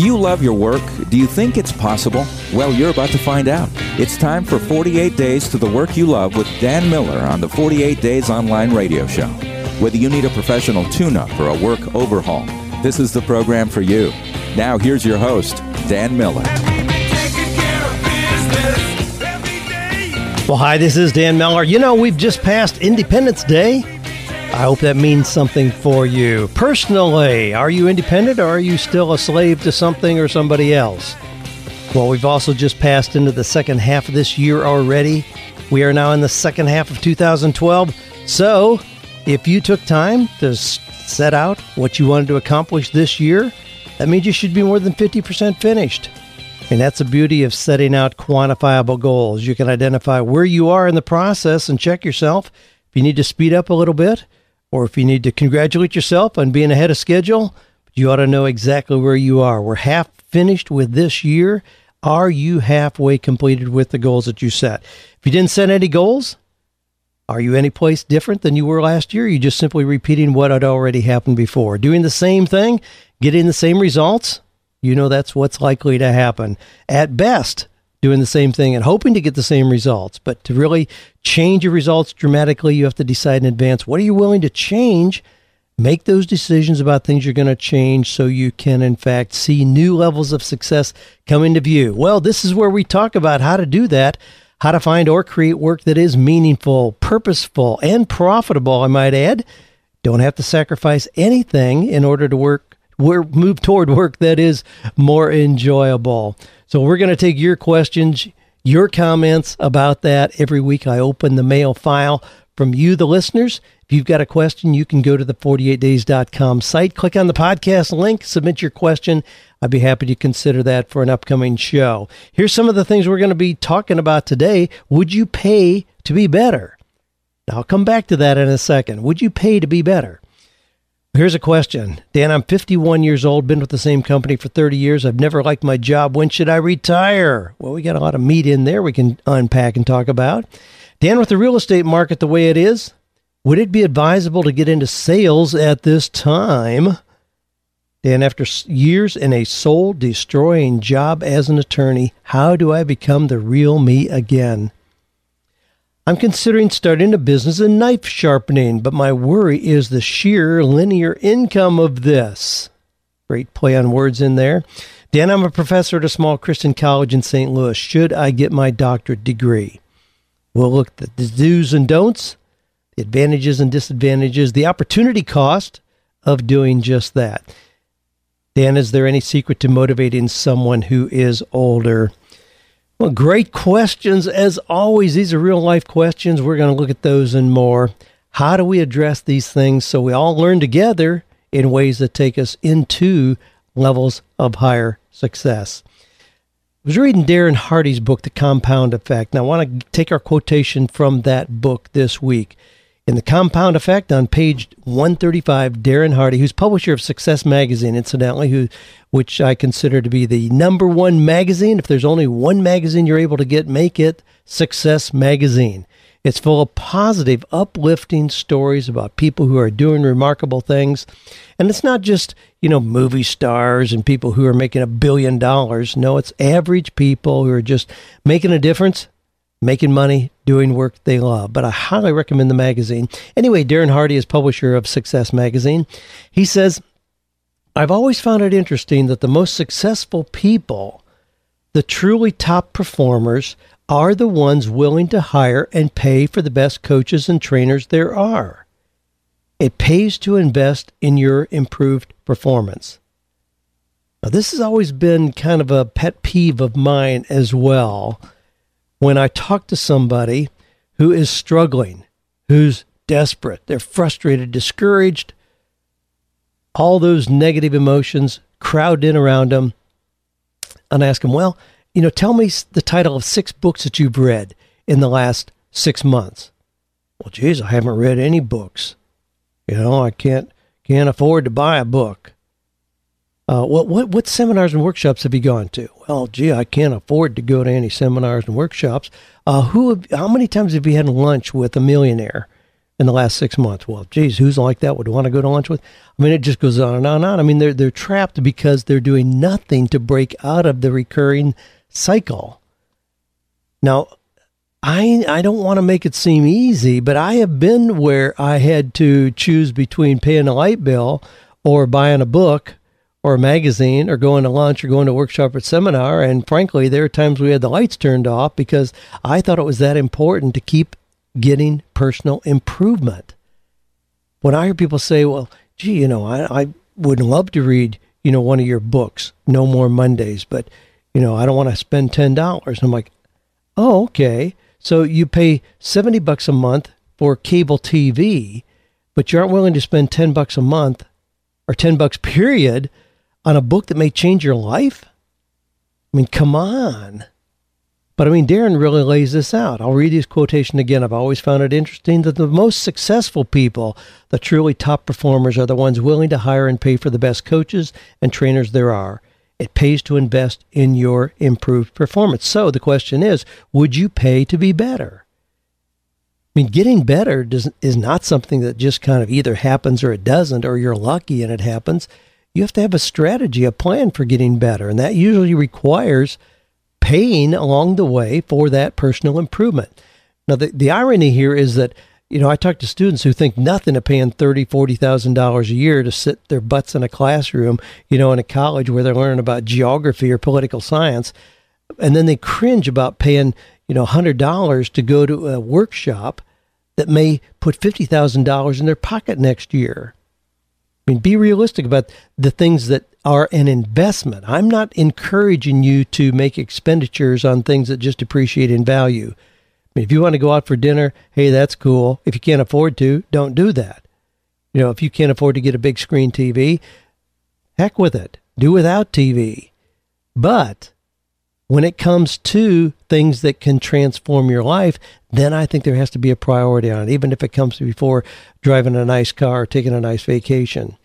Do you love your work? Do you think it's possible? Well, you're about to find out. It's time for 48 Days to the Work You Love with Dan Miller on the 48 Days Online Radio Show. Whether you need a professional tune up or a work overhaul, this is the program for you. Now, here's your host, Dan Miller. Well, hi, this is Dan Miller. You know, we've just passed Independence Day. I hope that means something for you. Personally, are you independent or are you still a slave to something or somebody else? Well, we've also just passed into the second half of this year already. We are now in the second half of 2012. So, if you took time to set out what you wanted to accomplish this year, that means you should be more than 50% finished. And that's the beauty of setting out quantifiable goals. You can identify where you are in the process and check yourself. If you need to speed up a little bit, or if you need to congratulate yourself on being ahead of schedule, you ought to know exactly where you are. We're half finished with this year. Are you halfway completed with the goals that you set? If you didn't set any goals, are you any place different than you were last year? You just simply repeating what had already happened before? Doing the same thing, getting the same results? You know that's what's likely to happen. At best, doing the same thing and hoping to get the same results. But to really change your results dramatically, you have to decide in advance what are you willing to change. Make those decisions about things you're going to change so you can, in fact, see new levels of success come into view. Well, this is where we talk about how to do that, how to find or create work that is meaningful, purposeful, and profitable, I might add. Don't have to sacrifice anything in order to work, move toward work that is more enjoyable. So we're going to take your questions, your comments about that. Every week I open the mail file from you, the listeners. If you've got a question, you can go to the 48days.com site, click on the podcast link, submit your question. I'd be happy to consider that for an upcoming show. Here's some of the things we're going to be talking about today. Would you pay to be better? Now, I'll come back to that in a second. Would you pay to be better? Here's a question. Dan, I'm 51 years old, been with the same company for 30 years. I've never liked my job. When should I retire? Well, we got a lot of meat in there we can unpack and talk about. Dan, with the real estate market the way it is, would it be advisable to get into sales at this time? Dan, after years in a soul destroying job as an attorney, how do I become the real me again? I'm considering starting a business in knife sharpening, but my worry is the sheer linear income of this. Great play on words in there. Dan, I'm a professor at a small Christian college in St. Louis. Should I get my doctorate degree? We'll look at the do's and don'ts, the advantages and disadvantages, the opportunity cost of doing just that. Dan, is there any secret to motivating someone who is older? Well, great questions as always. These are real life questions. We're going to look at those and more. How do we address these things so we all learn together in ways that take us into levels of higher success? I was reading Darren Hardy's book, The Compound Effect. Now, I want to take our quotation from that book this week. In The Compound Effect on page 135, Darren Hardy, who's publisher of Success Magazine, incidentally, who which I consider to be the number one magazine. If there's only one magazine you're able to get, make it Success Magazine. It's full of positive, uplifting stories about people who are doing remarkable things. And it's not just, you know, movie stars and people who are making a billion dollars. No, it's average people who are just making a difference making money doing work they love. But I highly recommend the magazine. Anyway, Darren Hardy is publisher of Success Magazine. He says, I've always found it interesting that the most successful people, the truly top performers, are the ones willing to hire and pay for the best coaches and trainers there are. It pays to invest in your improved performance. Now, this has always been kind of a pet peeve of mine as well when I talk to somebody who is struggling, who's desperate, they're frustrated, discouraged, all those negative emotions crowd in around them, and I ask them, well, you know, tell me the title of six books that you've read in the last six months. Well, geez, I haven't read any books. You know, I can't can't afford to buy a book. Uh, what what what seminars and workshops have you gone to? Well, gee, I can't afford to go to any seminars and workshops. Uh, who? Have, how many times have you had lunch with a millionaire? in the last six months. Well, geez, who's like that would want to go to lunch with? I mean, it just goes on and on and on. I mean, they're they're trapped because they're doing nothing to break out of the recurring cycle. Now, I I don't want to make it seem easy, but I have been where I had to choose between paying a light bill or buying a book or a magazine or going to lunch or going to workshop or seminar. And frankly, there are times we had the lights turned off because I thought it was that important to keep getting personal improvement. When I hear people say, well, gee, you know, I, I would love to read, you know, one of your books, No More Mondays, but, you know, I don't want to spend $10. I'm like, oh, okay. So you pay 70 bucks a month for cable TV, but you aren't willing to spend 10 bucks a month or 10 bucks period on a book that may change your life? I mean, come on. But I mean, Darren really lays this out. I'll read his quotation again. I've always found it interesting that the most successful people, the truly top performers, are the ones willing to hire and pay for the best coaches and trainers there are. It pays to invest in your improved performance. So the question is would you pay to be better? I mean, getting better does, is not something that just kind of either happens or it doesn't, or you're lucky and it happens. You have to have a strategy, a plan for getting better. And that usually requires paying along the way for that personal improvement. Now, the, the irony here is that you know, I talk to students who think nothing of paying thirty, forty thousand dollars a year to sit their butts in a classroom, you know, in a college where they're learning about geography or political science, and then they cringe about paying, you know, hundred dollars to go to a workshop that may put fifty thousand dollars in their pocket next year. I mean, be realistic about the things that are an investment. I'm not encouraging you to make expenditures on things that just appreciate in value mean, if you want to go out for dinner, hey, that's cool. If you can't afford to, don't do that. You know, if you can't afford to get a big screen TV, heck with it. Do without TV. But when it comes to things that can transform your life, then I think there has to be a priority on it, even if it comes before driving a nice car or taking a nice vacation.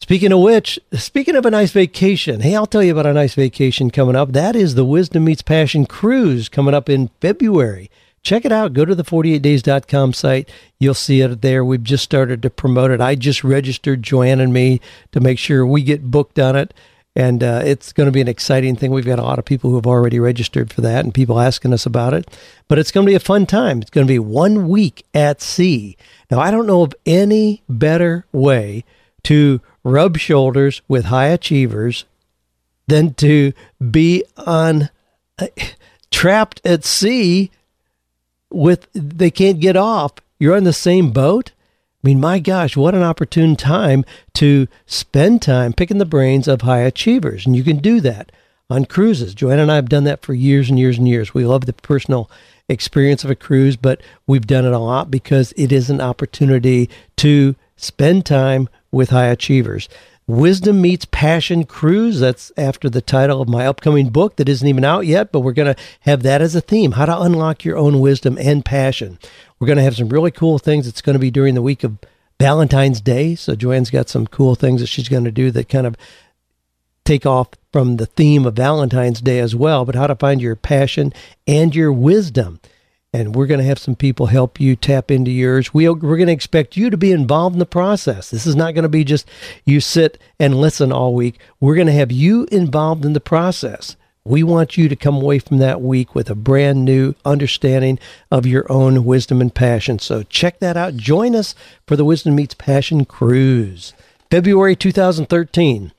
Speaking of which, speaking of a nice vacation, hey, I'll tell you about a nice vacation coming up. That is the Wisdom Meets Passion cruise coming up in February. Check it out. Go to the 48days.com site. You'll see it there. We've just started to promote it. I just registered Joanne and me to make sure we get booked on it. And uh, it's going to be an exciting thing. We've got a lot of people who have already registered for that and people asking us about it. But it's going to be a fun time. It's going to be one week at sea. Now, I don't know of any better way to rub shoulders with high achievers than to be on uh, trapped at sea with they can't get off. You're on the same boat. I mean, my gosh, what an opportune time to spend time picking the brains of high achievers. And you can do that on cruises. Joanne and I have done that for years and years and years. We love the personal experience of a cruise, but we've done it a lot because it is an opportunity to spend time with high achievers. Wisdom Meets Passion Cruise. That's after the title of my upcoming book that isn't even out yet, but we're going to have that as a theme how to unlock your own wisdom and passion. We're going to have some really cool things. It's going to be during the week of Valentine's Day. So Joanne's got some cool things that she's going to do that kind of take off from the theme of Valentine's Day as well, but how to find your passion and your wisdom and we're going to have some people help you tap into yours. We, we're going to expect you to be involved in the process. This is not going to be just you sit and listen all week. We're going to have you involved in the process. We want you to come away from that week with a brand new understanding of your own wisdom and passion. So check that out. Join us for the Wisdom Meets Passion Cruise, February 2013.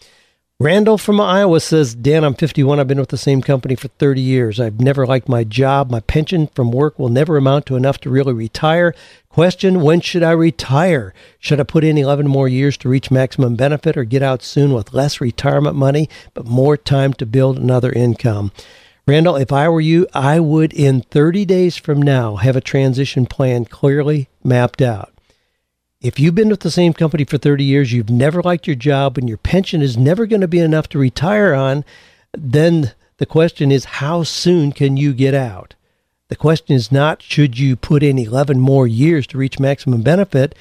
Randall from Iowa says, Dan, I'm 51. I've been with the same company for 30 years. I've never liked my job. My pension from work will never amount to enough to really retire. Question When should I retire? Should I put in 11 more years to reach maximum benefit or get out soon with less retirement money but more time to build another income? Randall, if I were you, I would in 30 days from now have a transition plan clearly mapped out. If you've been with the same company for 30 years, you've never liked your job, and your pension is never going to be enough to retire on, then the question is how soon can you get out? The question is not should you put in 11 more years to reach maximum benefit.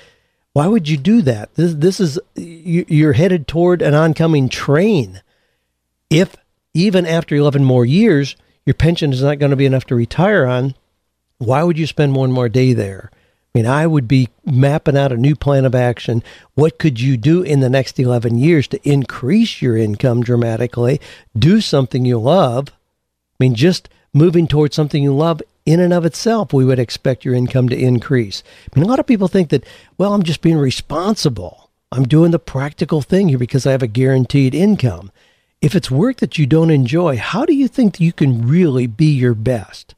Why would you do that? This, this is, you're headed toward an oncoming train. If even after 11 more years, your pension is not going to be enough to retire on, why would you spend one more day there? I mean, I would be mapping out a new plan of action. What could you do in the next 11 years to increase your income dramatically? Do something you love. I mean, just moving towards something you love in and of itself, we would expect your income to increase. I mean, a lot of people think that, well, I'm just being responsible. I'm doing the practical thing here because I have a guaranteed income. If it's work that you don't enjoy, how do you think that you can really be your best?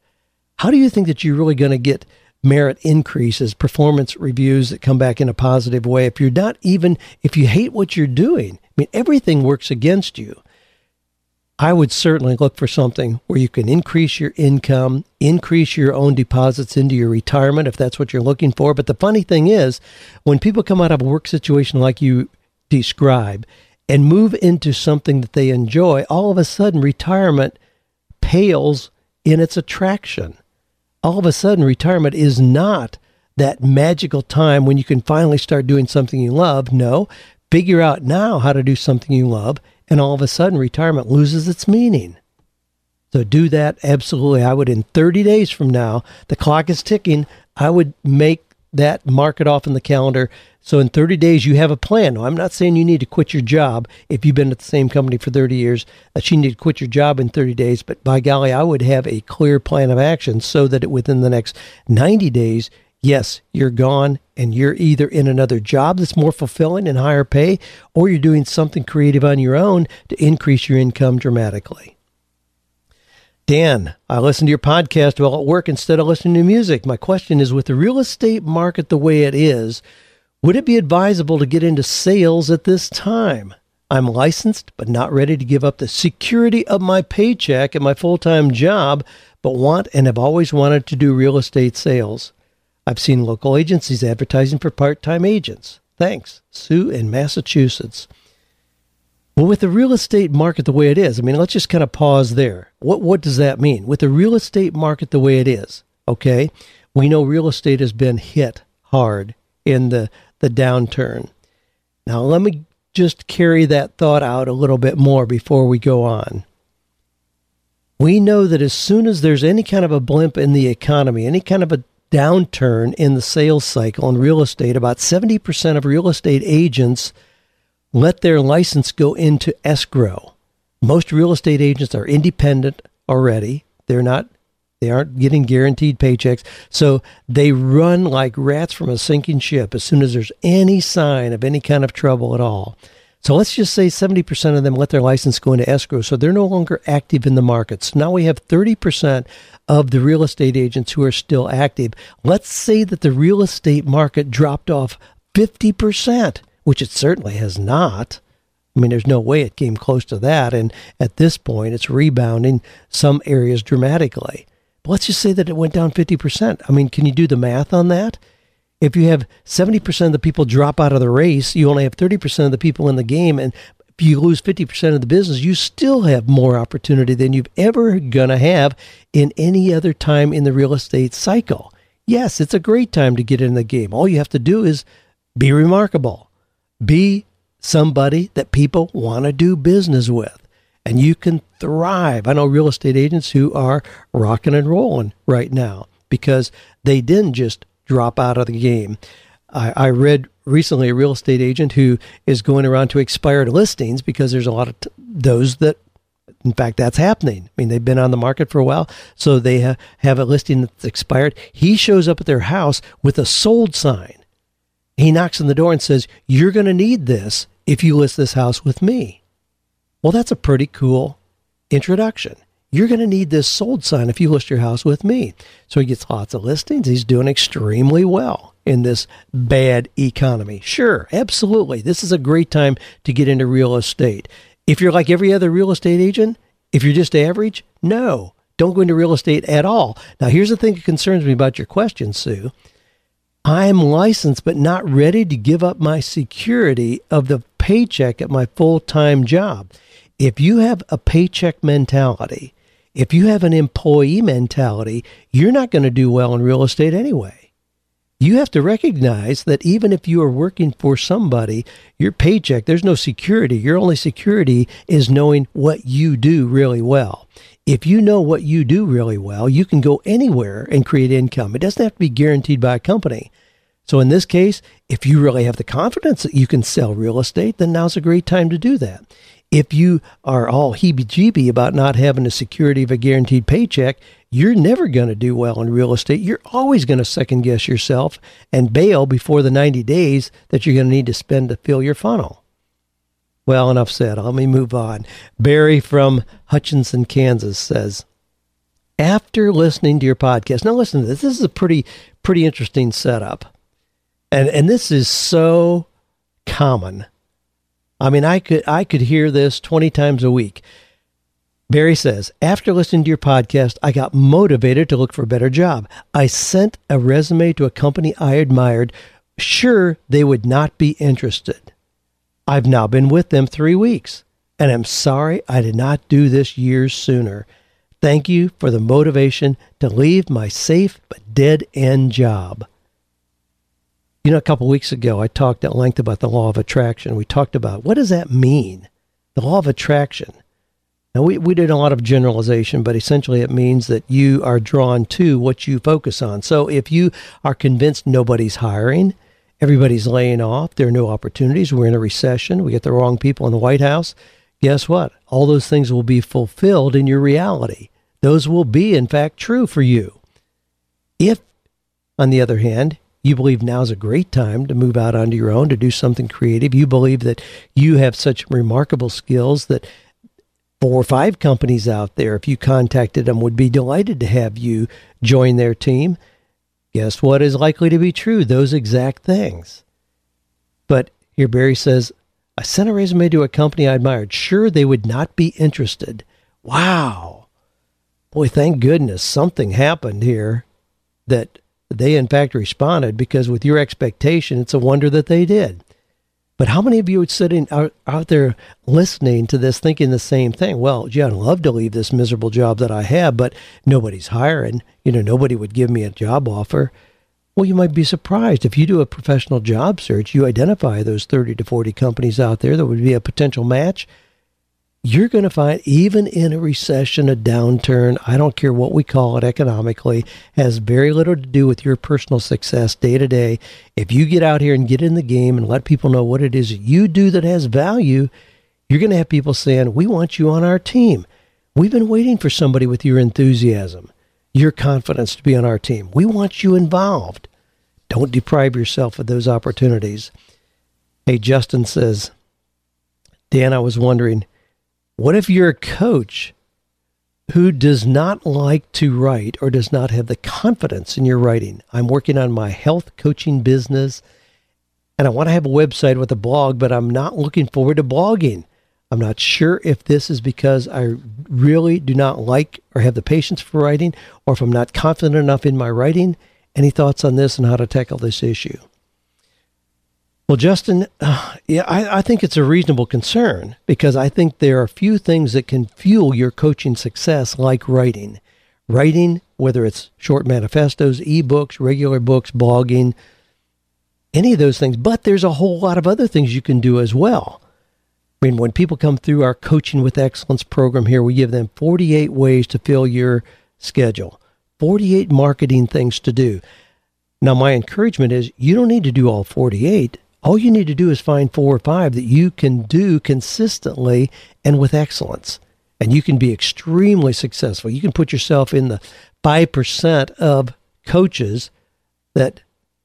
How do you think that you're really going to get merit increases, performance reviews that come back in a positive way. If you're not even, if you hate what you're doing, I mean, everything works against you. I would certainly look for something where you can increase your income, increase your own deposits into your retirement if that's what you're looking for. But the funny thing is, when people come out of a work situation like you describe and move into something that they enjoy, all of a sudden retirement pales in its attraction all of a sudden retirement is not that magical time when you can finally start doing something you love. No, figure out now how to do something you love, and all of a sudden retirement loses its meaning. So do that absolutely. I would in 30 days from now, the clock is ticking. I would make that mark it off in the calendar. So in 30 days, you have a plan. No, I'm not saying you need to quit your job if you've been at the same company for 30 years, that you need to quit your job in 30 days. But by golly, I would have a clear plan of action so that within the next 90 days, yes, you're gone and you're either in another job that's more fulfilling and higher pay, or you're doing something creative on your own to increase your income dramatically. Dan, I listen to your podcast while at work instead of listening to music. My question is with the real estate market the way it is, would it be advisable to get into sales at this time? I'm licensed, but not ready to give up the security of my paycheck at my full time job, but want and have always wanted to do real estate sales. I've seen local agencies advertising for part time agents. Thanks, Sue in Massachusetts. Well, with the real estate market the way it is, I mean, let's just kind of pause there. What what does that mean? With the real estate market the way it is, okay, we know real estate has been hit hard in the the downturn. Now, let me just carry that thought out a little bit more before we go on. We know that as soon as there's any kind of a blimp in the economy, any kind of a downturn in the sales cycle in real estate, about 70% of real estate agents let their license go into escrow. Most real estate agents are independent already. They're not they aren't getting guaranteed paychecks. So they run like rats from a sinking ship as soon as there's any sign of any kind of trouble at all. So let's just say 70% of them let their license go into escrow. So they're no longer active in the markets. Now we have 30% of the real estate agents who are still active. Let's say that the real estate market dropped off 50% which it certainly has not. I mean, there's no way it came close to that. And at this point, it's rebounding some areas dramatically. But let's just say that it went down 50%. I mean, can you do the math on that? If you have 70% of the people drop out of the race, you only have 30% of the people in the game. And if you lose 50% of the business, you still have more opportunity than you've ever going to have in any other time in the real estate cycle. Yes, it's a great time to get in the game. All you have to do is be remarkable be somebody that people want to do business with. And you can thrive. I know real estate agents who are rocking and rolling right now because they didn't just drop out of the game. I, I read recently a real estate agent who is going around to expired listings because there's a lot of t- those that in fact, that's happening. I mean, they've been on the market for a while, so they ha- have a listing that's expired. He shows up at their house with a sold sign. He knocks on the door and says, You're going to need this if you list this house with me. Well, that's a pretty cool introduction. You're going to need this sold sign if you list your house with me. So he gets lots of listings. He's doing extremely well in this bad economy. Sure, absolutely. This is a great time to get into real estate. If you're like every other real estate agent, if you're just average, no, don't go into real estate at all. Now, here's the thing that concerns me about your question, Sue. I'm licensed but not ready to give up my security of the paycheck at my full time job. If you have a paycheck mentality, if you have an employee mentality, you're not going to do well in real estate anyway. You have to recognize that even if you are working for somebody, your paycheck, there's no security. Your only security is knowing what you do really well if you know what you do really well, you can go anywhere and create income. It doesn't have to be guaranteed by a company. So in this case, if you really have the confidence that you can sell real estate, then now's a great time to do that. If you are all heebie jeebie about not having the security of a guaranteed paycheck, you're never going to do well in real estate. You're always going to second guess yourself and bail before the 90 days that you're going to need to spend to fill your funnel. Well, enough said. Let me move on. Barry from Hutchinson, Kansas says, after listening to your podcast, now listen to this. This is a pretty, pretty interesting setup. And, and this is so common. I mean, I could, I could hear this 20 times a week. Barry says, after listening to your podcast, I got motivated to look for a better job. I sent a resume to a company I admired, sure they would not be interested. I've now been with them three weeks, and I'm sorry I did not do this years sooner. Thank you for the motivation to leave my safe but dead end job. You know, a couple weeks ago, I talked at length about the law of attraction. We talked about what does that mean? The law of attraction. Now, we, we did a lot of generalization, but essentially it means that you are drawn to what you focus on. So if you are convinced nobody's hiring, everybody's laying off, there are no opportunities, we're in a recession, we get the wrong people in the White House, guess what? All those things will be fulfilled in your reality. Those will be, in fact, true for you. If, on the other hand, you believe now is a great time to move out onto your own, to do something creative, you believe that you have such remarkable skills that four or five companies out there, if you contacted them, would be delighted to have you join their team. Guess what is likely to be true? Those exact things. But here Barry says, I sent a resume to a company I admired. Sure, they would not be interested. Wow. Boy, thank goodness something happened here that they, in fact, responded because with your expectation, it's a wonder that they did. But how many of you are sitting out, out there listening to this thinking the same thing? Well, gee, I'd love to leave this miserable job that I have, but nobody's hiring. You know, nobody would give me a job offer. Well, you might be surprised. If you do a professional job search, you identify those 30 to 40 companies out there that would be a potential match you're going to find even in a recession, a downturn, I don't care what we call it economically, has very little to do with your personal success day to day. If you get out here and get in the game and let people know what it is you do that has value, you're going to have people saying, We want you on our team. We've been waiting for somebody with your enthusiasm, your confidence to be on our team. We want you involved. Don't deprive yourself of those opportunities. Hey, Justin says, Dan, I was wondering, what if you're a coach who does not like to write or does not have the confidence in your writing? I'm working on my health coaching business and I want to have a website with a blog, but I'm not looking forward to blogging. I'm not sure if this is because I really do not like or have the patience for writing or if I'm not confident enough in my writing. Any thoughts on this and how to tackle this issue? Well, Justin, uh, yeah, I, I, think it's a reasonable concern because I think there are few things that can fuel your coaching success like writing. Writing, whether it's short manifestos, ebooks, regular books, blogging, any of those things. But there's a whole lot of other things you can do as well. I mean, when people come through our Coaching with Excellence program here, we give them 48 ways to fill your schedule, 48 marketing things to do. Now, my encouragement is you don't need to do all 48 all you need to do is find four or five that you can do consistently and with excellence. And you can be extremely successful. You can put yourself in the 5% of coaches that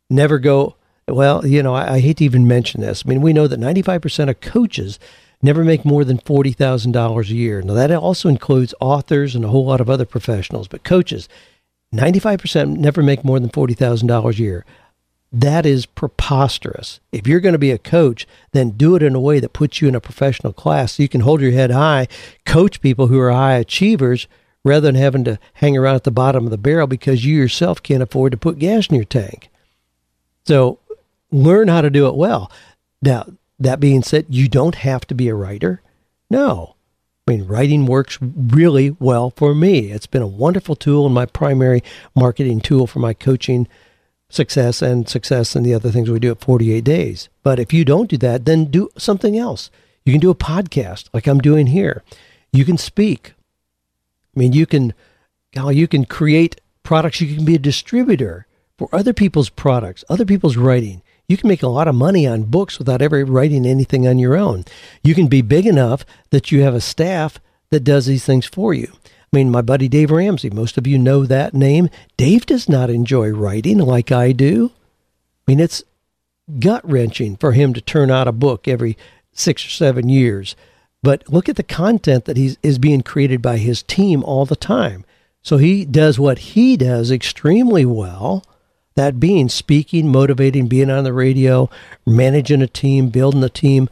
never go, well, you know, I, I hate to even mention this. I mean, we know that 95% of coaches never make more than $40,000 a year. Now, that also includes authors and a whole lot of other professionals, but coaches, 95% never make more than $40,000 a year. That is preposterous. If you're going to be a coach, then do it in a way that puts you in a professional class so you can hold your head high, coach people who are high achievers rather than having to hang around at the bottom of the barrel because you yourself can't afford to put gas in your tank. So learn how to do it well. Now, that being said, you don't have to be a writer. No. I mean, writing works really well for me. It's been a wonderful tool and my primary marketing tool for my coaching success and success and the other things we do at 48 days. But if you don't do that, then do something else. You can do a podcast like I'm doing here. You can speak. I mean, you can, you can create products. You can be a distributor for other people's products, other people's writing. You can make a lot of money on books without ever writing anything on your own. You can be big enough that you have a staff that does these things for you. I mean, my buddy Dave Ramsey, most of you know that name. Dave does not enjoy writing like I do. I mean, it's gut wrenching for him to turn out a book every six or seven years. But look at the content that he's, is being created by his team all the time. So he does what he does extremely well that being speaking, motivating, being on the radio, managing a team, building a team.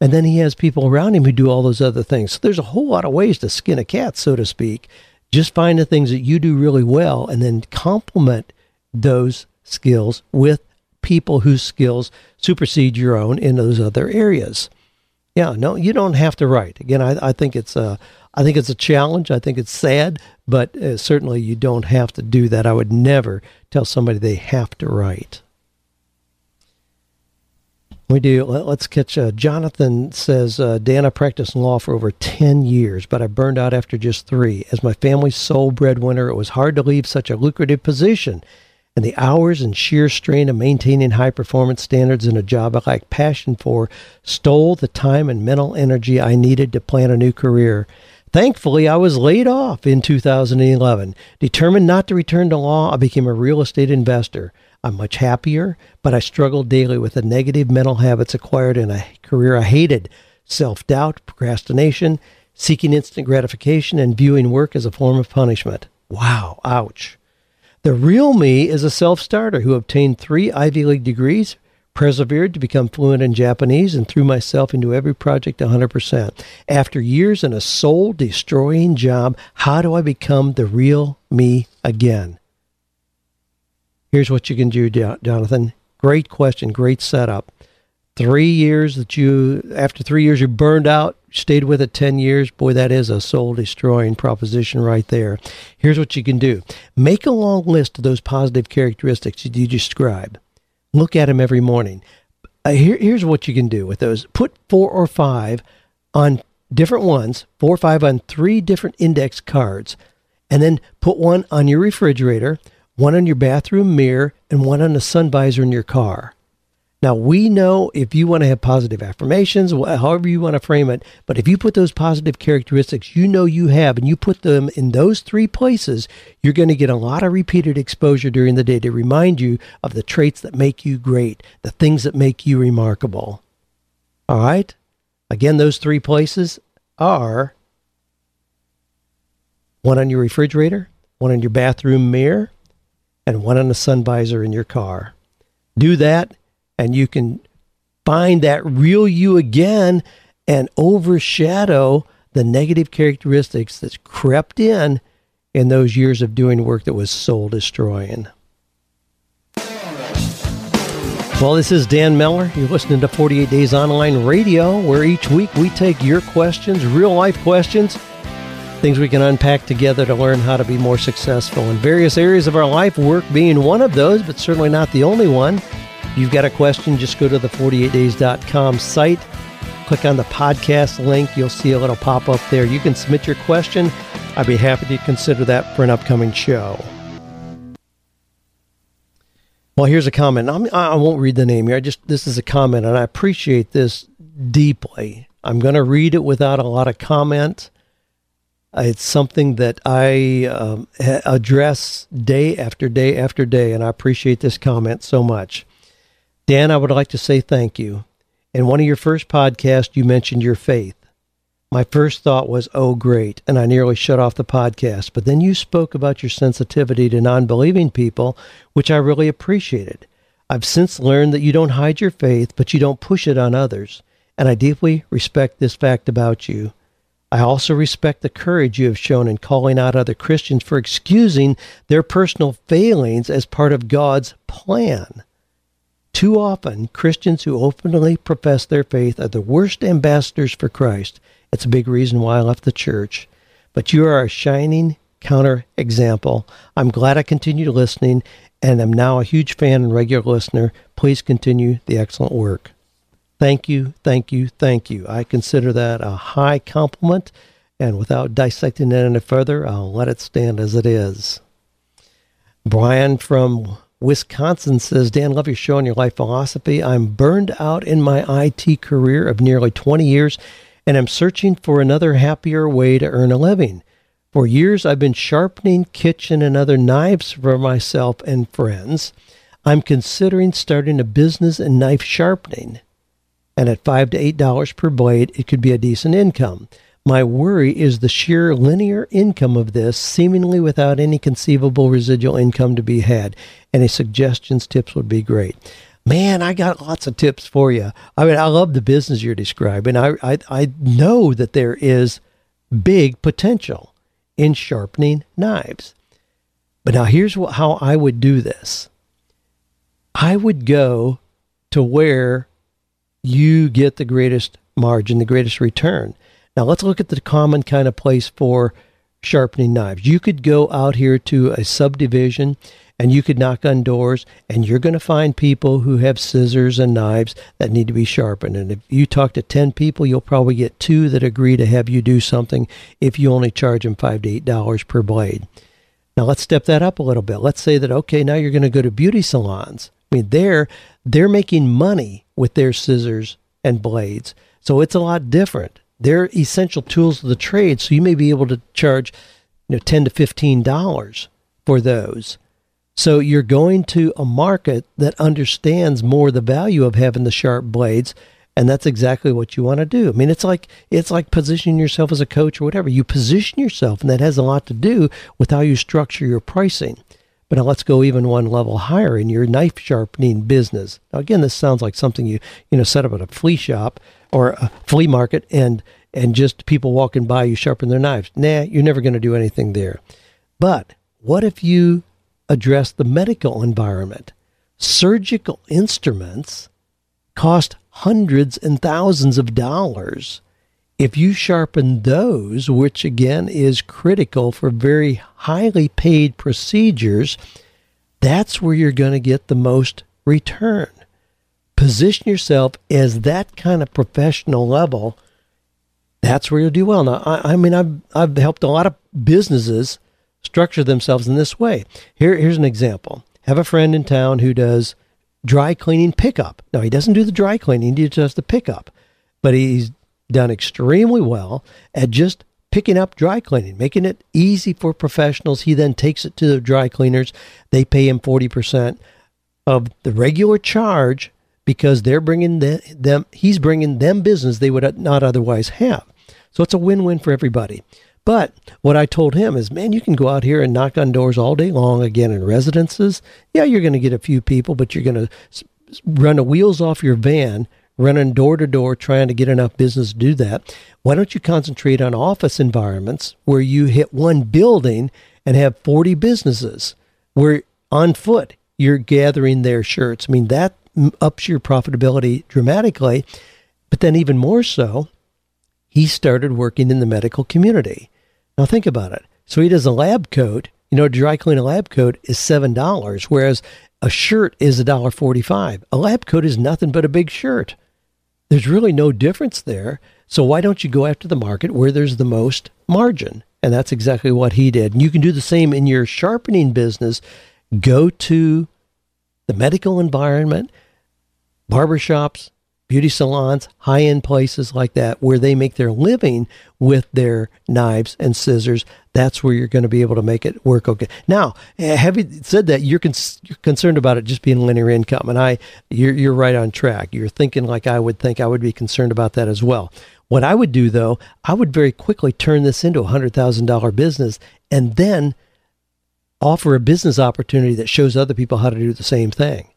And then he has people around him who do all those other things. So there's a whole lot of ways to skin a cat, so to speak. Just find the things that you do really well and then complement those skills with people whose skills supersede your own in those other areas. Yeah, no, you don't have to write. Again, I, I think it's a, I think it's a challenge. I think it's sad, but uh, certainly you don't have to do that. I would never tell somebody they have to write. We do. Let's catch. Uh, Jonathan says, uh, Dan, I practiced law for over 10 years, but I burned out after just three. As my family's sole breadwinner, it was hard to leave such a lucrative position. And the hours and sheer strain of maintaining high performance standards in a job I lacked passion for stole the time and mental energy I needed to plan a new career. Thankfully, I was laid off in 2011. Determined not to return to law, I became a real estate investor. I'm much happier, but I struggle daily with the negative mental habits acquired in a career I hated self doubt, procrastination, seeking instant gratification, and viewing work as a form of punishment. Wow, ouch. The real me is a self starter who obtained three Ivy League degrees, persevered to become fluent in Japanese, and threw myself into every project 100%. After years in a soul destroying job, how do I become the real me again? Here's what you can do, Jonathan. Great question, great setup. Three years that you, after three years, you burned out, stayed with it 10 years. Boy, that is a soul destroying proposition right there. Here's what you can do make a long list of those positive characteristics you describe Look at them every morning. Uh, here, here's what you can do with those put four or five on different ones, four or five on three different index cards, and then put one on your refrigerator, one on your bathroom mirror, and one on the sun visor in your car. Now, we know if you want to have positive affirmations, however you want to frame it, but if you put those positive characteristics you know you have and you put them in those three places, you're going to get a lot of repeated exposure during the day to remind you of the traits that make you great, the things that make you remarkable. All right? Again, those three places are one on your refrigerator, one on your bathroom mirror, and one on the sun visor in your car. Do that and you can find that real you again and overshadow the negative characteristics that's crept in in those years of doing work that was soul destroying. Well, this is Dan Miller. You're listening to 48 Days Online Radio, where each week we take your questions, real life questions, things we can unpack together to learn how to be more successful in various areas of our life, work being one of those, but certainly not the only one you've got a question, just go to the 48days.com site, click on the podcast link. You'll see a little pop up there. You can submit your question. I'd be happy to consider that for an upcoming show. Well, here's a comment. I'm, I will not read the name here. I just this is a comment, and I appreciate this deeply. I'm going to read it without a lot of comment. It's something that I um, address day after day after day, and I appreciate this comment so much. Dan, I would like to say thank you. In one of your first podcasts, you mentioned your faith. My first thought was, oh, great, and I nearly shut off the podcast. But then you spoke about your sensitivity to non believing people, which I really appreciated. I've since learned that you don't hide your faith, but you don't push it on others. And I deeply respect this fact about you. I also respect the courage you have shown in calling out other Christians for excusing their personal failings as part of God's plan. Too often, Christians who openly profess their faith are the worst ambassadors for Christ. It's a big reason why I left the church. But you are a shining counter example. I'm glad I continued listening and am now a huge fan and regular listener. Please continue the excellent work. Thank you, thank you, thank you. I consider that a high compliment, and without dissecting it any further, I'll let it stand as it is. Brian from Wisconsin says, Dan, love your show and your life philosophy. I'm burned out in my IT career of nearly 20 years, and I'm searching for another happier way to earn a living. For years, I've been sharpening kitchen and other knives for myself and friends. I'm considering starting a business in knife sharpening, and at five to eight dollars per blade, it could be a decent income. My worry is the sheer linear income of this, seemingly without any conceivable residual income to be had. Any suggestions, tips would be great. Man, I got lots of tips for you. I mean, I love the business you're describing. I, I, I know that there is big potential in sharpening knives. But now here's what, how I would do this I would go to where you get the greatest margin, the greatest return. Now let's look at the common kind of place for sharpening knives. You could go out here to a subdivision and you could knock on doors and you're going to find people who have scissors and knives that need to be sharpened. And if you talk to 10 people, you'll probably get two that agree to have you do something if you only charge them 5 to 8 dollars per blade. Now let's step that up a little bit. Let's say that okay, now you're going to go to beauty salons. I mean, they're they're making money with their scissors and blades. So it's a lot different. They're essential tools of the trade, so you may be able to charge you know 10 to 15 dollars for those. So you're going to a market that understands more the value of having the sharp blades and that's exactly what you want to do. I mean, it's like it's like positioning yourself as a coach or whatever. You position yourself, and that has a lot to do with how you structure your pricing. But now let's go even one level higher in your knife sharpening business. Now, again, this sounds like something you you know set up at a flea shop or a flea market and and just people walking by you sharpen their knives. Nah, you're never going to do anything there. But what if you address the medical environment? Surgical instruments cost hundreds and thousands of dollars. If you sharpen those, which again is critical for very highly paid procedures, that's where you're going to get the most return position yourself as that kind of professional level, that's where you'll do well. Now, I, I, mean, I've I've helped a lot of businesses structure themselves in this way. Here, here's an example. Have a friend in town who does dry cleaning pickup. Now, he doesn't do the dry cleaning; he does the pickup, but he's done extremely well at just picking up dry cleaning, making it easy for professionals. He then takes it to the dry cleaners. They pay him forty percent of the regular charge because they're bringing the, them, he's bringing them business they would not otherwise have. So it's a win win for everybody. But what I told him is, man, you can go out here and knock on doors all day long again in residences. Yeah, you're going to get a few people, but you're going to run the wheels off your van, running door to door, trying to get enough business to do that. Why don't you concentrate on office environments where you hit one building and have 40 businesses where on foot you're gathering their shirts? I mean, that ups your profitability dramatically. But then, even more so, he started working in the medical community. Now, think about it. So, he does a lab coat. You know, dry clean a lab coat is $7, whereas a shirt is $1.45. A lab coat is nothing but a big shirt. There's really no difference there. So, why don't you go after the market where there's the most margin? And that's exactly what he did. And you can do the same in your sharpening business. Go to the medical environment barbershops, beauty salons, high end places like that, where they make their living with their knives and scissors. That's where you're going to be able to make it work okay. Now, having said that, you're, con- you're concerned about it just being linear income, and I, you're, you're right on track. You're thinking like I would think. I would be concerned about that as well. What I would do though, I would very quickly turn this into a hundred thousand dollar business, and then offer a business opportunity that shows other people how to do the same thing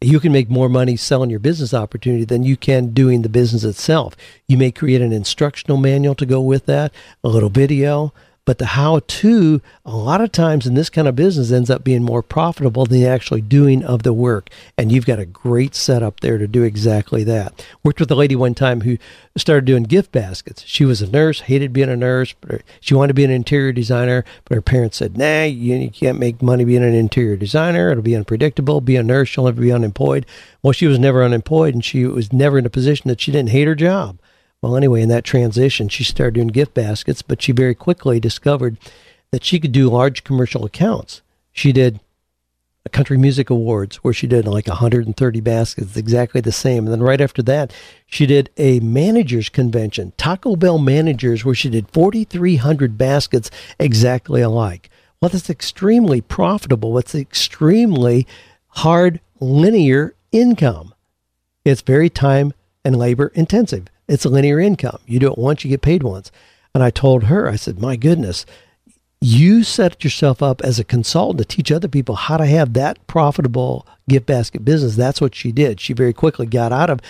you can make more money selling your business opportunity than you can doing the business itself. You may create an instructional manual to go with that, a little video, but the how to, a lot of times in this kind of business, ends up being more profitable than the actually doing of the work. And you've got a great setup there to do exactly that. Worked with a lady one time who started doing gift baskets. She was a nurse, hated being a nurse, but she wanted to be an interior designer. But her parents said, nah, you, can't make money being an interior designer. It'll be unpredictable. Be a nurse, you'll never be unemployed. Well, she was never unemployed and she was never in a position that she didn't hate her job. Well, anyway, in that transition, she started doing gift baskets, but she very quickly discovered that she could do large commercial accounts. She did a Country Music Awards where she did like 130 baskets, exactly the same. And then right after that, she did a managers convention, Taco Bell managers, where she did 4,300 baskets exactly alike. Well, that's extremely profitable. It's extremely hard linear income. It's very time and labor intensive. It's a linear income. You do it once, you get paid once. And I told her, I said, my goodness, you set yourself up as a consultant to teach other people how to have that profitable gift basket business. That's what she did. She very quickly got out of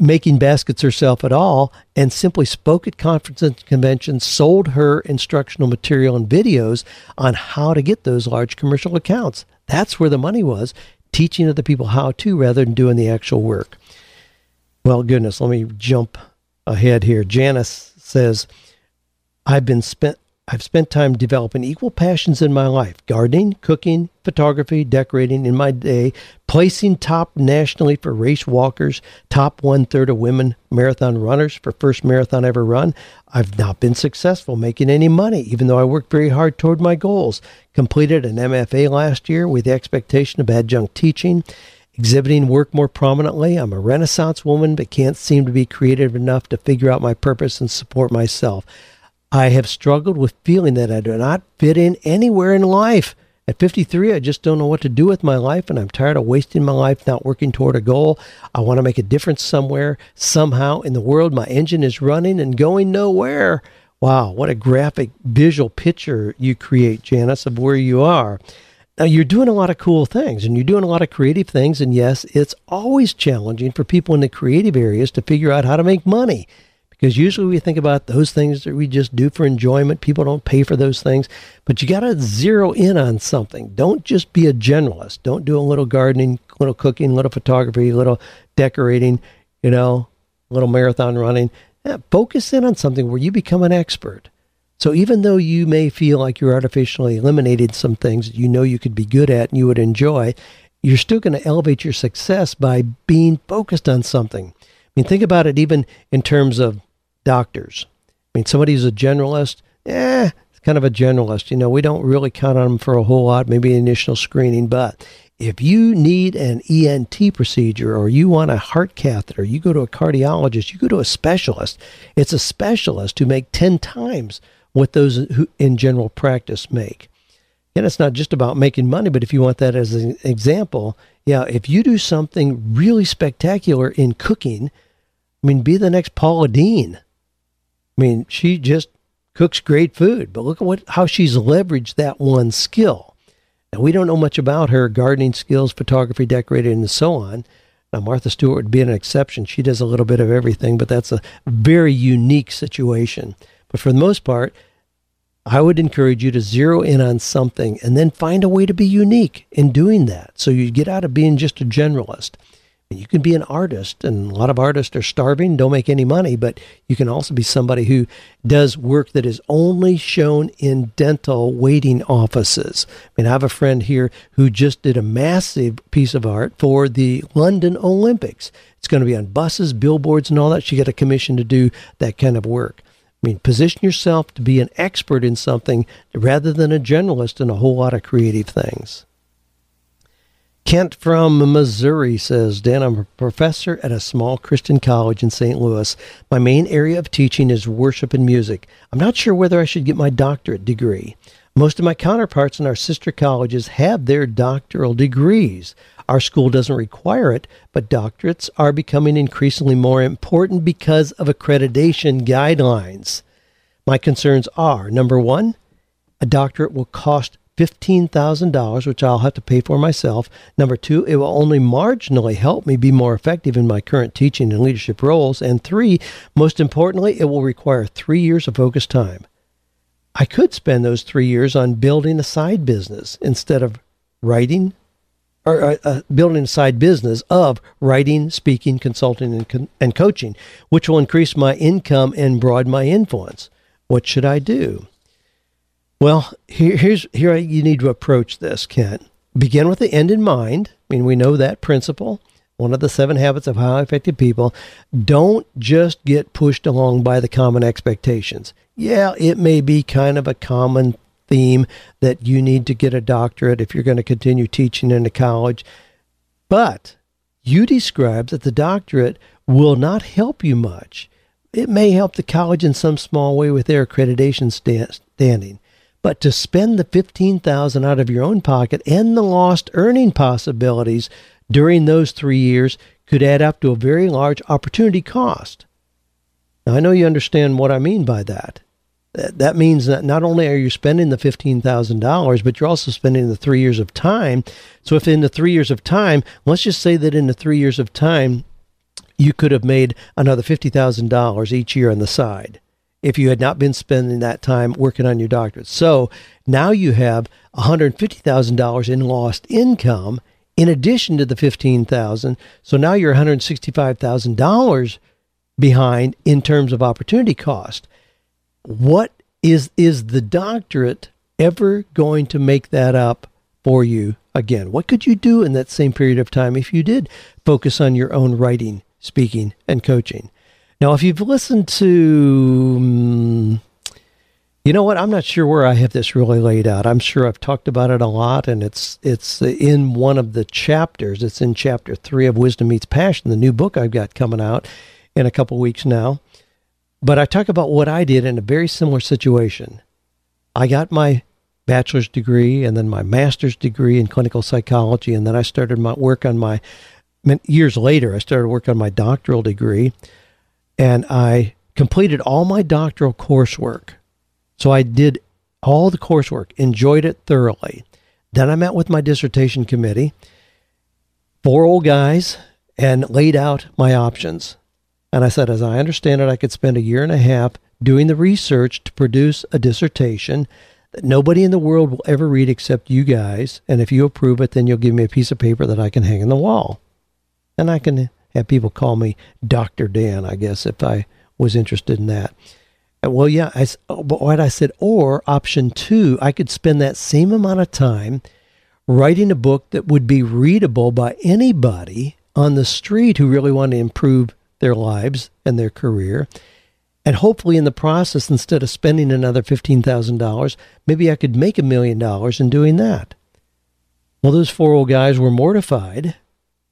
making baskets herself at all and simply spoke at conferences and conventions, sold her instructional material and videos on how to get those large commercial accounts. That's where the money was, teaching other people how to rather than doing the actual work. Well, goodness, let me jump ahead here. Janice says, I've been spent I've spent time developing equal passions in my life gardening, cooking, photography, decorating in my day, placing top nationally for race walkers, top one third of women marathon runners for first marathon ever run. I've not been successful making any money, even though I worked very hard toward my goals. Completed an MFA last year with the expectation of adjunct teaching. Exhibiting work more prominently. I'm a Renaissance woman, but can't seem to be creative enough to figure out my purpose and support myself. I have struggled with feeling that I do not fit in anywhere in life. At 53, I just don't know what to do with my life, and I'm tired of wasting my life not working toward a goal. I want to make a difference somewhere, somehow in the world. My engine is running and going nowhere. Wow, what a graphic visual picture you create, Janice, of where you are. Now, you're doing a lot of cool things and you're doing a lot of creative things. And yes, it's always challenging for people in the creative areas to figure out how to make money because usually we think about those things that we just do for enjoyment. People don't pay for those things, but you got to zero in on something. Don't just be a generalist. Don't do a little gardening, little cooking, little photography, little decorating, you know, little marathon running. Yeah, focus in on something where you become an expert. So even though you may feel like you're artificially eliminated some things that you know you could be good at and you would enjoy, you're still going to elevate your success by being focused on something. I mean, think about it even in terms of doctors. I mean, somebody who's a generalist, eh, it's kind of a generalist. You know, we don't really count on them for a whole lot, maybe initial screening, but if you need an ENT procedure or you want a heart catheter, you go to a cardiologist, you go to a specialist. It's a specialist who make 10 times what those who in general practice make. And it's not just about making money, but if you want that as an example, yeah, if you do something really spectacular in cooking, I mean, be the next Paula Deen. I mean, she just cooks great food, but look at what how she's leveraged that one skill. And we don't know much about her gardening skills, photography, decorating, and so on. Now, Martha Stewart would be an exception. She does a little bit of everything, but that's a very unique situation. But for the most part, I would encourage you to zero in on something and then find a way to be unique in doing that. So you get out of being just a generalist. You can be an artist, and a lot of artists are starving, don't make any money, but you can also be somebody who does work that is only shown in dental waiting offices. I mean, I have a friend here who just did a massive piece of art for the London Olympics. It's going to be on buses, billboards, and all that. She got a commission to do that kind of work. I mean, position yourself to be an expert in something rather than a generalist in a whole lot of creative things. Kent from Missouri says, Dan, I'm a professor at a small Christian college in St. Louis. My main area of teaching is worship and music. I'm not sure whether I should get my doctorate degree. Most of my counterparts in our sister colleges have their doctoral degrees. Our school doesn't require it, but doctorates are becoming increasingly more important because of accreditation guidelines. My concerns are number one, a doctorate will cost $15,000, which I'll have to pay for myself. Number two, it will only marginally help me be more effective in my current teaching and leadership roles. And three, most importantly, it will require three years of focused time. I could spend those three years on building a side business instead of writing or uh, uh, building a side business of writing, speaking, consulting, and, con- and coaching, which will increase my income and broaden my influence. What should I do? Well, here, here's here you need to approach this, Kent. Begin with the end in mind. I mean, we know that principle. One of the seven habits of highly effective people. Don't just get pushed along by the common expectations. Yeah, it may be kind of a common theme that you need to get a doctorate if you're going to continue teaching in a college. But you describe that the doctorate will not help you much. It may help the college in some small way with their accreditation standing, but to spend the 15,000 out of your own pocket and the lost earning possibilities during those 3 years could add up to a very large opportunity cost. Now, I know you understand what I mean by that. That means that not only are you spending the $15,000, but you're also spending the three years of time. So, if in the three years of time, let's just say that in the three years of time, you could have made another $50,000 each year on the side if you had not been spending that time working on your doctorate. So now you have $150,000 in lost income in addition to the 15,000. So now you're $165,000 behind in terms of opportunity cost. What is is the doctorate ever going to make that up for you again? What could you do in that same period of time if you did focus on your own writing, speaking, and coaching? Now, if you've listened to um, you know what? I'm not sure where I have this really laid out. I'm sure I've talked about it a lot, and it's it's in one of the chapters. It's in chapter three of Wisdom Meets Passion, the new book I've got coming out in a couple weeks now. But I talk about what I did in a very similar situation. I got my bachelor's degree and then my master's degree in clinical psychology, and then I started my work on my years later. I started work on my doctoral degree, and I completed all my doctoral coursework so I did all the coursework, enjoyed it thoroughly. Then I met with my dissertation committee, four old guys, and laid out my options. And I said, as I understand it, I could spend a year and a half doing the research to produce a dissertation that nobody in the world will ever read except you guys. And if you approve it, then you'll give me a piece of paper that I can hang on the wall. And I can have people call me Dr. Dan, I guess, if I was interested in that. Uh, well, yeah, I, oh, what I said, or option two, I could spend that same amount of time writing a book that would be readable by anybody on the street who really want to improve their lives and their career. And hopefully, in the process, instead of spending another $15,000, maybe I could make a million dollars in doing that. Well, those four old guys were mortified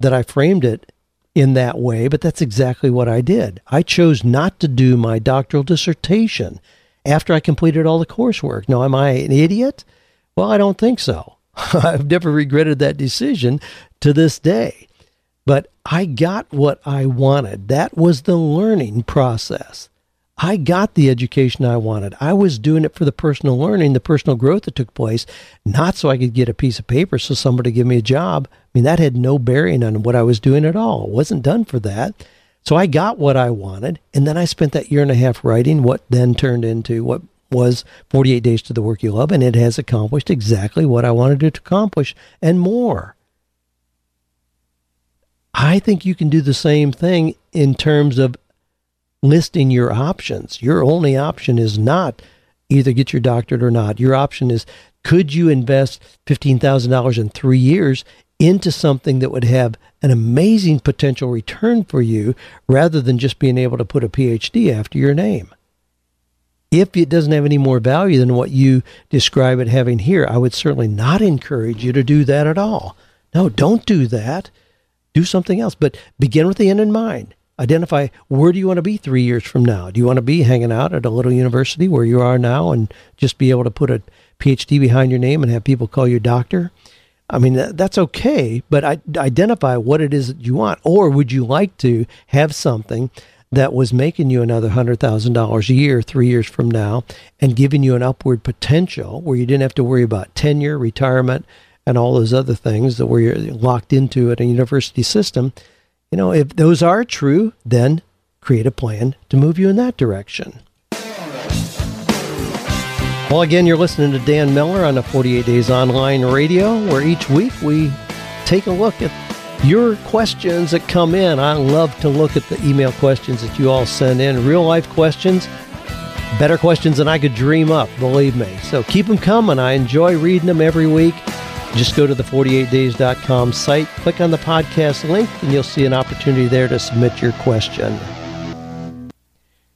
that I framed it in that way, but that's exactly what I did. I chose not to do my doctoral dissertation after I completed all the coursework. Now, am I an idiot? Well, I don't think so. I've never regretted that decision to this day. But I got what I wanted. That was the learning process. I got the education I wanted. I was doing it for the personal learning, the personal growth that took place, not so I could get a piece of paper so somebody give me a job. I mean, that had no bearing on what I was doing at all. It wasn't done for that. So I got what I wanted, and then I spent that year and a half writing what then turned into what was 48 Days to the Work You Love, and it has accomplished exactly what I wanted it to accomplish and more. I think you can do the same thing in terms of listing your options. Your only option is not either get your doctorate or not. Your option is could you invest $15,000 in three years into something that would have an amazing potential return for you rather than just being able to put a PhD after your name? If it doesn't have any more value than what you describe it having here, I would certainly not encourage you to do that at all. No, don't do that. Do something else, but begin with the end in mind identify where do you want to be three years from now? Do you want to be hanging out at a little university where you are now and just be able to put a PhD behind your name and have people call you doctor? I mean, that's okay, but I, identify what it is that you want. Or would you like to have something that was making you another $100,000 a year three years from now and giving you an upward potential where you didn't have to worry about tenure, retirement, and all those other things that were locked into at a university system? You know, if those are true, then create a plan to move you in that direction. Well, again, you're listening to Dan Miller on the 48 Days Online Radio, where each week we take a look at your questions that come in. I love to look at the email questions that you all send in, real life questions, better questions than I could dream up, believe me. So keep them coming. I enjoy reading them every week. Just go to the 48days.com site, click on the podcast link, and you'll see an opportunity there to submit your question.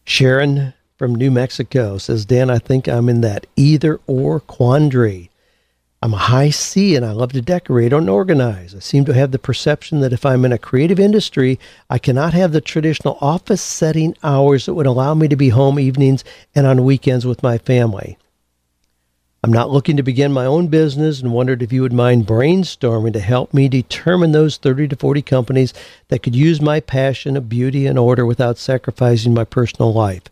Sharon from New Mexico says, Dan, I think I'm in that either or quandary. I'm a high C and I love to decorate and organize. I seem to have the perception that if I'm in a creative industry, I cannot have the traditional office setting hours that would allow me to be home evenings and on weekends with my family. I'm not looking to begin my own business and wondered if you would mind brainstorming to help me determine those 30 to 40 companies that could use my passion of beauty and order without sacrificing my personal life.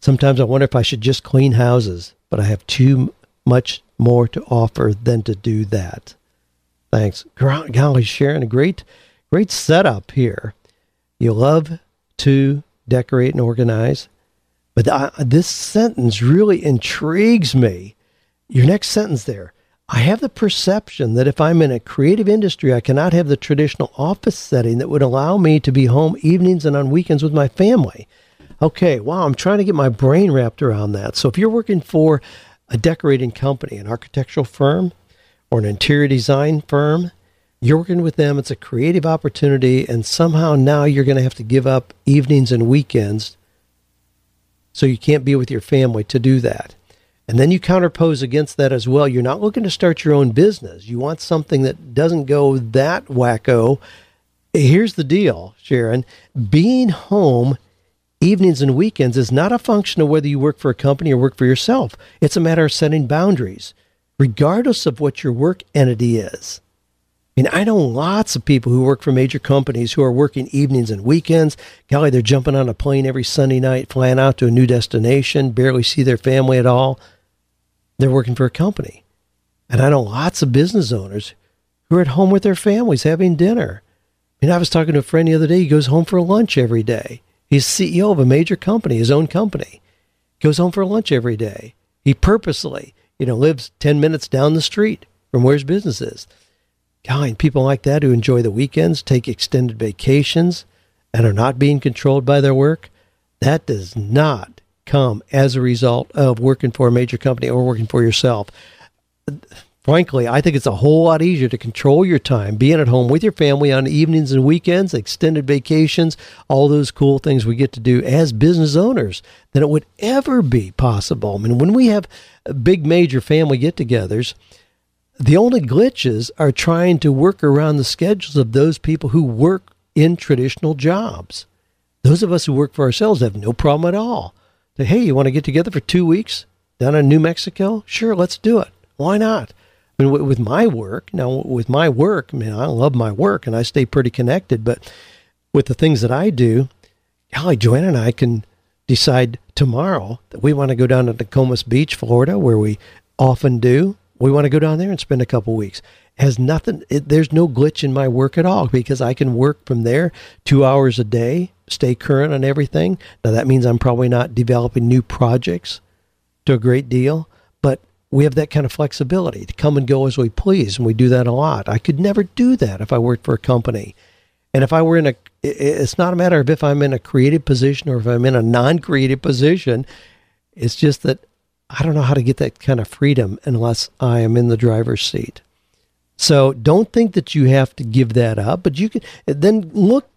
Sometimes I wonder if I should just clean houses, but I have too much more to offer than to do that. Thanks. Golly, Sharon, a great, great setup here. You love to decorate and organize, but I, this sentence really intrigues me your next sentence there. I have the perception that if I'm in a creative industry, I cannot have the traditional office setting that would allow me to be home evenings and on weekends with my family. Okay, wow, I'm trying to get my brain wrapped around that. So if you're working for a decorating company, an architectural firm, or an interior design firm, you're working with them, it's a creative opportunity, and somehow now you're going to have to give up evenings and weekends so you can't be with your family to do that. And then you counterpose against that as well. You're not looking to start your own business. You want something that doesn't go that wacko. Here's the deal, Sharon. Being home evenings and weekends is not a function of whether you work for a company or work for yourself. It's a matter of setting boundaries, regardless of what your work entity is. I mean, I know lots of people who work for major companies who are working evenings and weekends. Golly, they're jumping on a plane every Sunday night, flying out to a new destination, barely see their family at all they're working for a company. And I know lots of business owners who are at home with their families having dinner. I mean, I was talking to a friend the other day. He goes home for lunch every day. He's CEO of a major company, his own company. Goes home for lunch every day. He purposely, you know, lives 10 minutes down the street from where his business is. God, people like that who enjoy the weekends, take extended vacations, and are not being controlled by their work, that does not come as a result of working for a major company or working for yourself. Frankly, I think it's a whole lot easier to control your time, being at home with your family on evenings and weekends, extended vacations, all those cool things we get to do as business owners than it would ever be possible. I mean, when we have big major family get togethers, the only glitches are trying to work around the schedules of those people who work in traditional jobs. Those of us who work for ourselves have no problem at all Hey, you want to get together for two weeks down in New Mexico? Sure, let's do it. Why not? I mean, with my work, now with my work, I mean, I love my work and I stay pretty connected, but with the things that I do, golly, Joanne and I can decide tomorrow that we want to go down to Nokomis Beach, Florida, where we often do. We want to go down there and spend a couple weeks. Has nothing, it, there's no glitch in my work at all because I can work from there two hours a day stay current on everything. Now, that means I'm probably not developing new projects to a great deal, but we have that kind of flexibility to come and go as we please, and we do that a lot. I could never do that if I worked for a company. And if I were in a, it's not a matter of if I'm in a creative position or if I'm in a non creative position. It's just that I don't know how to get that kind of freedom unless I am in the driver's seat. So don't think that you have to give that up, but you can then look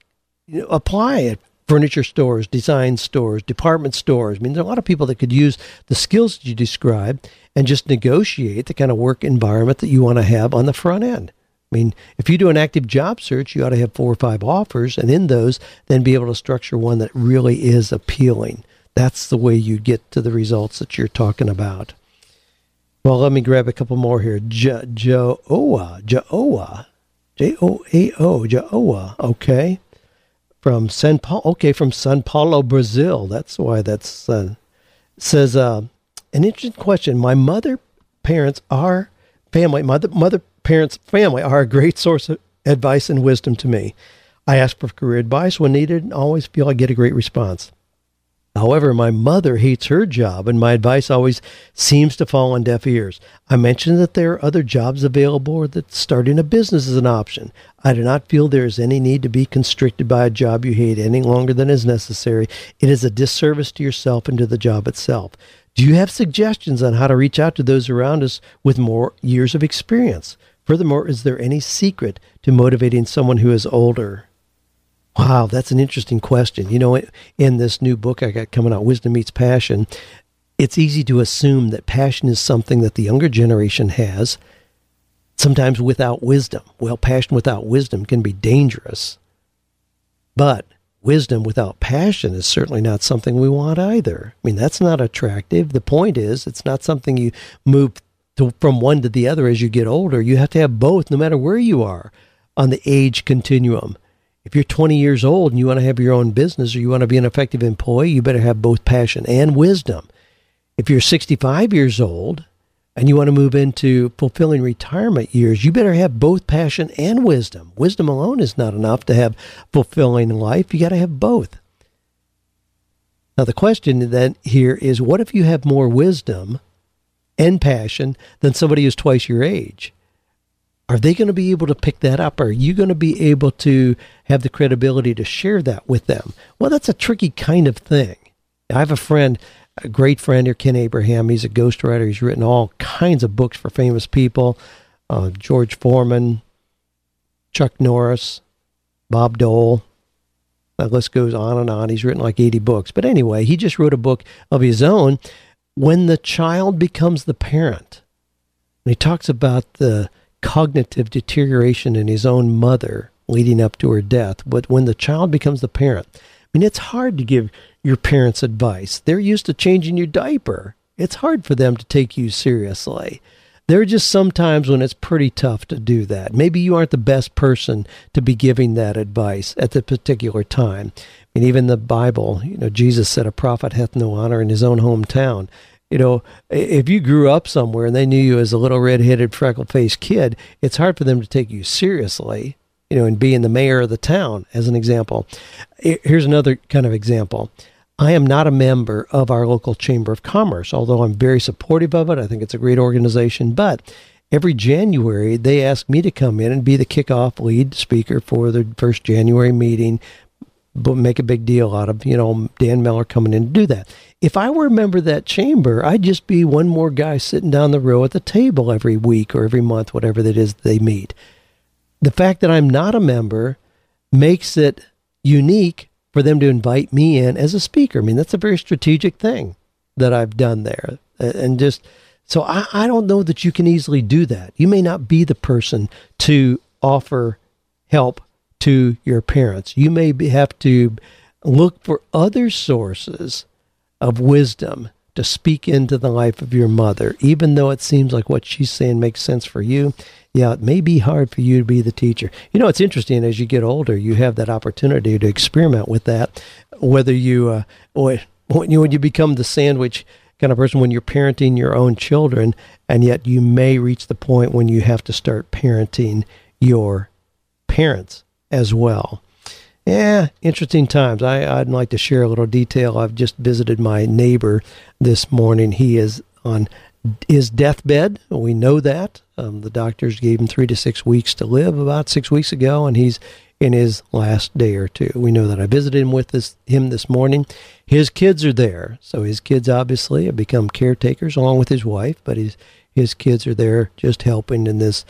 you know, apply at furniture stores, design stores, department stores. I mean, there are a lot of people that could use the skills that you describe and just negotiate the kind of work environment that you want to have on the front end. I mean, if you do an active job search, you ought to have four or five offers, and in those, then be able to structure one that really is appealing. That's the way you get to the results that you're talking about. Well, let me grab a couple more here. Jo- Joa, Joa, J O A O, Joa. Okay from San Paulo. Okay, from San Paulo, Brazil. That's why that's uh, says uh, an interesting question. My mother parents are family. Mother mother parents family are a great source of advice and wisdom to me. I ask for career advice when needed and always feel I get a great response. However, my mother hates her job, and my advice always seems to fall on deaf ears. I mentioned that there are other jobs available or that starting a business is an option. I do not feel there is any need to be constricted by a job you hate any longer than is necessary. It is a disservice to yourself and to the job itself. Do you have suggestions on how to reach out to those around us with more years of experience? Furthermore, is there any secret to motivating someone who is older? Wow, that's an interesting question. You know, in this new book I got coming out, Wisdom Meets Passion, it's easy to assume that passion is something that the younger generation has, sometimes without wisdom. Well, passion without wisdom can be dangerous. But wisdom without passion is certainly not something we want either. I mean, that's not attractive. The point is, it's not something you move to, from one to the other as you get older. You have to have both, no matter where you are on the age continuum. If you're 20 years old and you want to have your own business or you want to be an effective employee, you better have both passion and wisdom. If you're 65 years old and you want to move into fulfilling retirement years, you better have both passion and wisdom. Wisdom alone is not enough to have fulfilling life. You got to have both. Now the question then here is what if you have more wisdom and passion than somebody who's twice your age? Are they going to be able to pick that up? Are you going to be able to have the credibility to share that with them? Well, that's a tricky kind of thing. I have a friend, a great friend here, Ken Abraham. He's a ghostwriter. He's written all kinds of books for famous people. Uh, George Foreman, Chuck Norris, Bob Dole. That list goes on and on. He's written like 80 books. But anyway, he just wrote a book of his own, When the Child Becomes the Parent. And he talks about the cognitive deterioration in his own mother leading up to her death. But when the child becomes the parent, I mean, it's hard to give your parents advice. They're used to changing your diaper. It's hard for them to take you seriously. There are just some times when it's pretty tough to do that. Maybe you aren't the best person to be giving that advice at the particular time. And even the Bible, you know, Jesus said a prophet hath no honor in his own hometown you know, if you grew up somewhere and they knew you as a little red-headed, freckle-faced kid, it's hard for them to take you seriously. You know, and being the mayor of the town, as an example. Here's another kind of example. I am not a member of our local chamber of commerce, although I'm very supportive of it. I think it's a great organization, but every January they ask me to come in and be the kickoff lead speaker for the first January meeting, but make a big deal out of, you know, Dan Miller coming in to do that. If I were a member of that chamber, I'd just be one more guy sitting down the row at the table every week or every month, whatever that is they meet. The fact that I'm not a member makes it unique for them to invite me in as a speaker. I mean, that's a very strategic thing that I've done there. And just so I, I don't know that you can easily do that. You may not be the person to offer help to your parents. You may be, have to look for other sources of wisdom to speak into the life of your mother, even though it seems like what she's saying makes sense for you. Yeah, it may be hard for you to be the teacher. You know, it's interesting as you get older, you have that opportunity to experiment with that. Whether you, uh, when you when you become the sandwich kind of person when you're parenting your own children, and yet you may reach the point when you have to start parenting your parents as well. Yeah, interesting times. I, I'd like to share a little detail. I've just visited my neighbor this morning. He is on his deathbed. We know that. Um, the doctors gave him three to six weeks to live about six weeks ago, and he's in his last day or two. We know that. I visited him with this, him this morning. His kids are there, so his kids obviously have become caretakers along with his wife, but his his kids are there just helping in this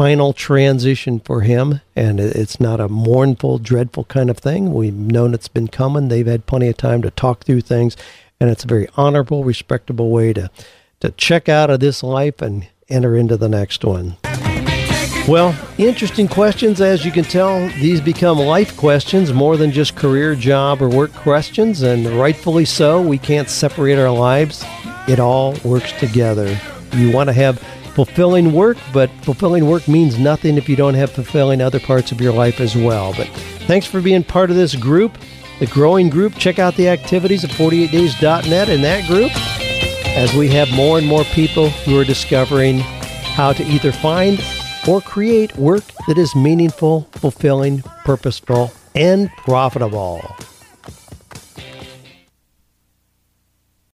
final transition for him, and it's not a mournful, dreadful kind of thing. We've known it's been coming. They've had plenty of time to talk through things, and it's a very honorable, respectable way to to check out of this life and enter into the next one. Well, interesting questions. As you can tell, these become life questions more than just career, job, or work questions, and rightfully so. We can't separate our lives, it all works together. You want to have fulfilling work, but fulfilling work means nothing if you don't have fulfilling other parts of your life as well. But thanks for being part of this group, the growing group. Check out the activities at 48days.net in that group as we have more and more people who are discovering how to either find or create work that is meaningful, fulfilling, purposeful, and profitable.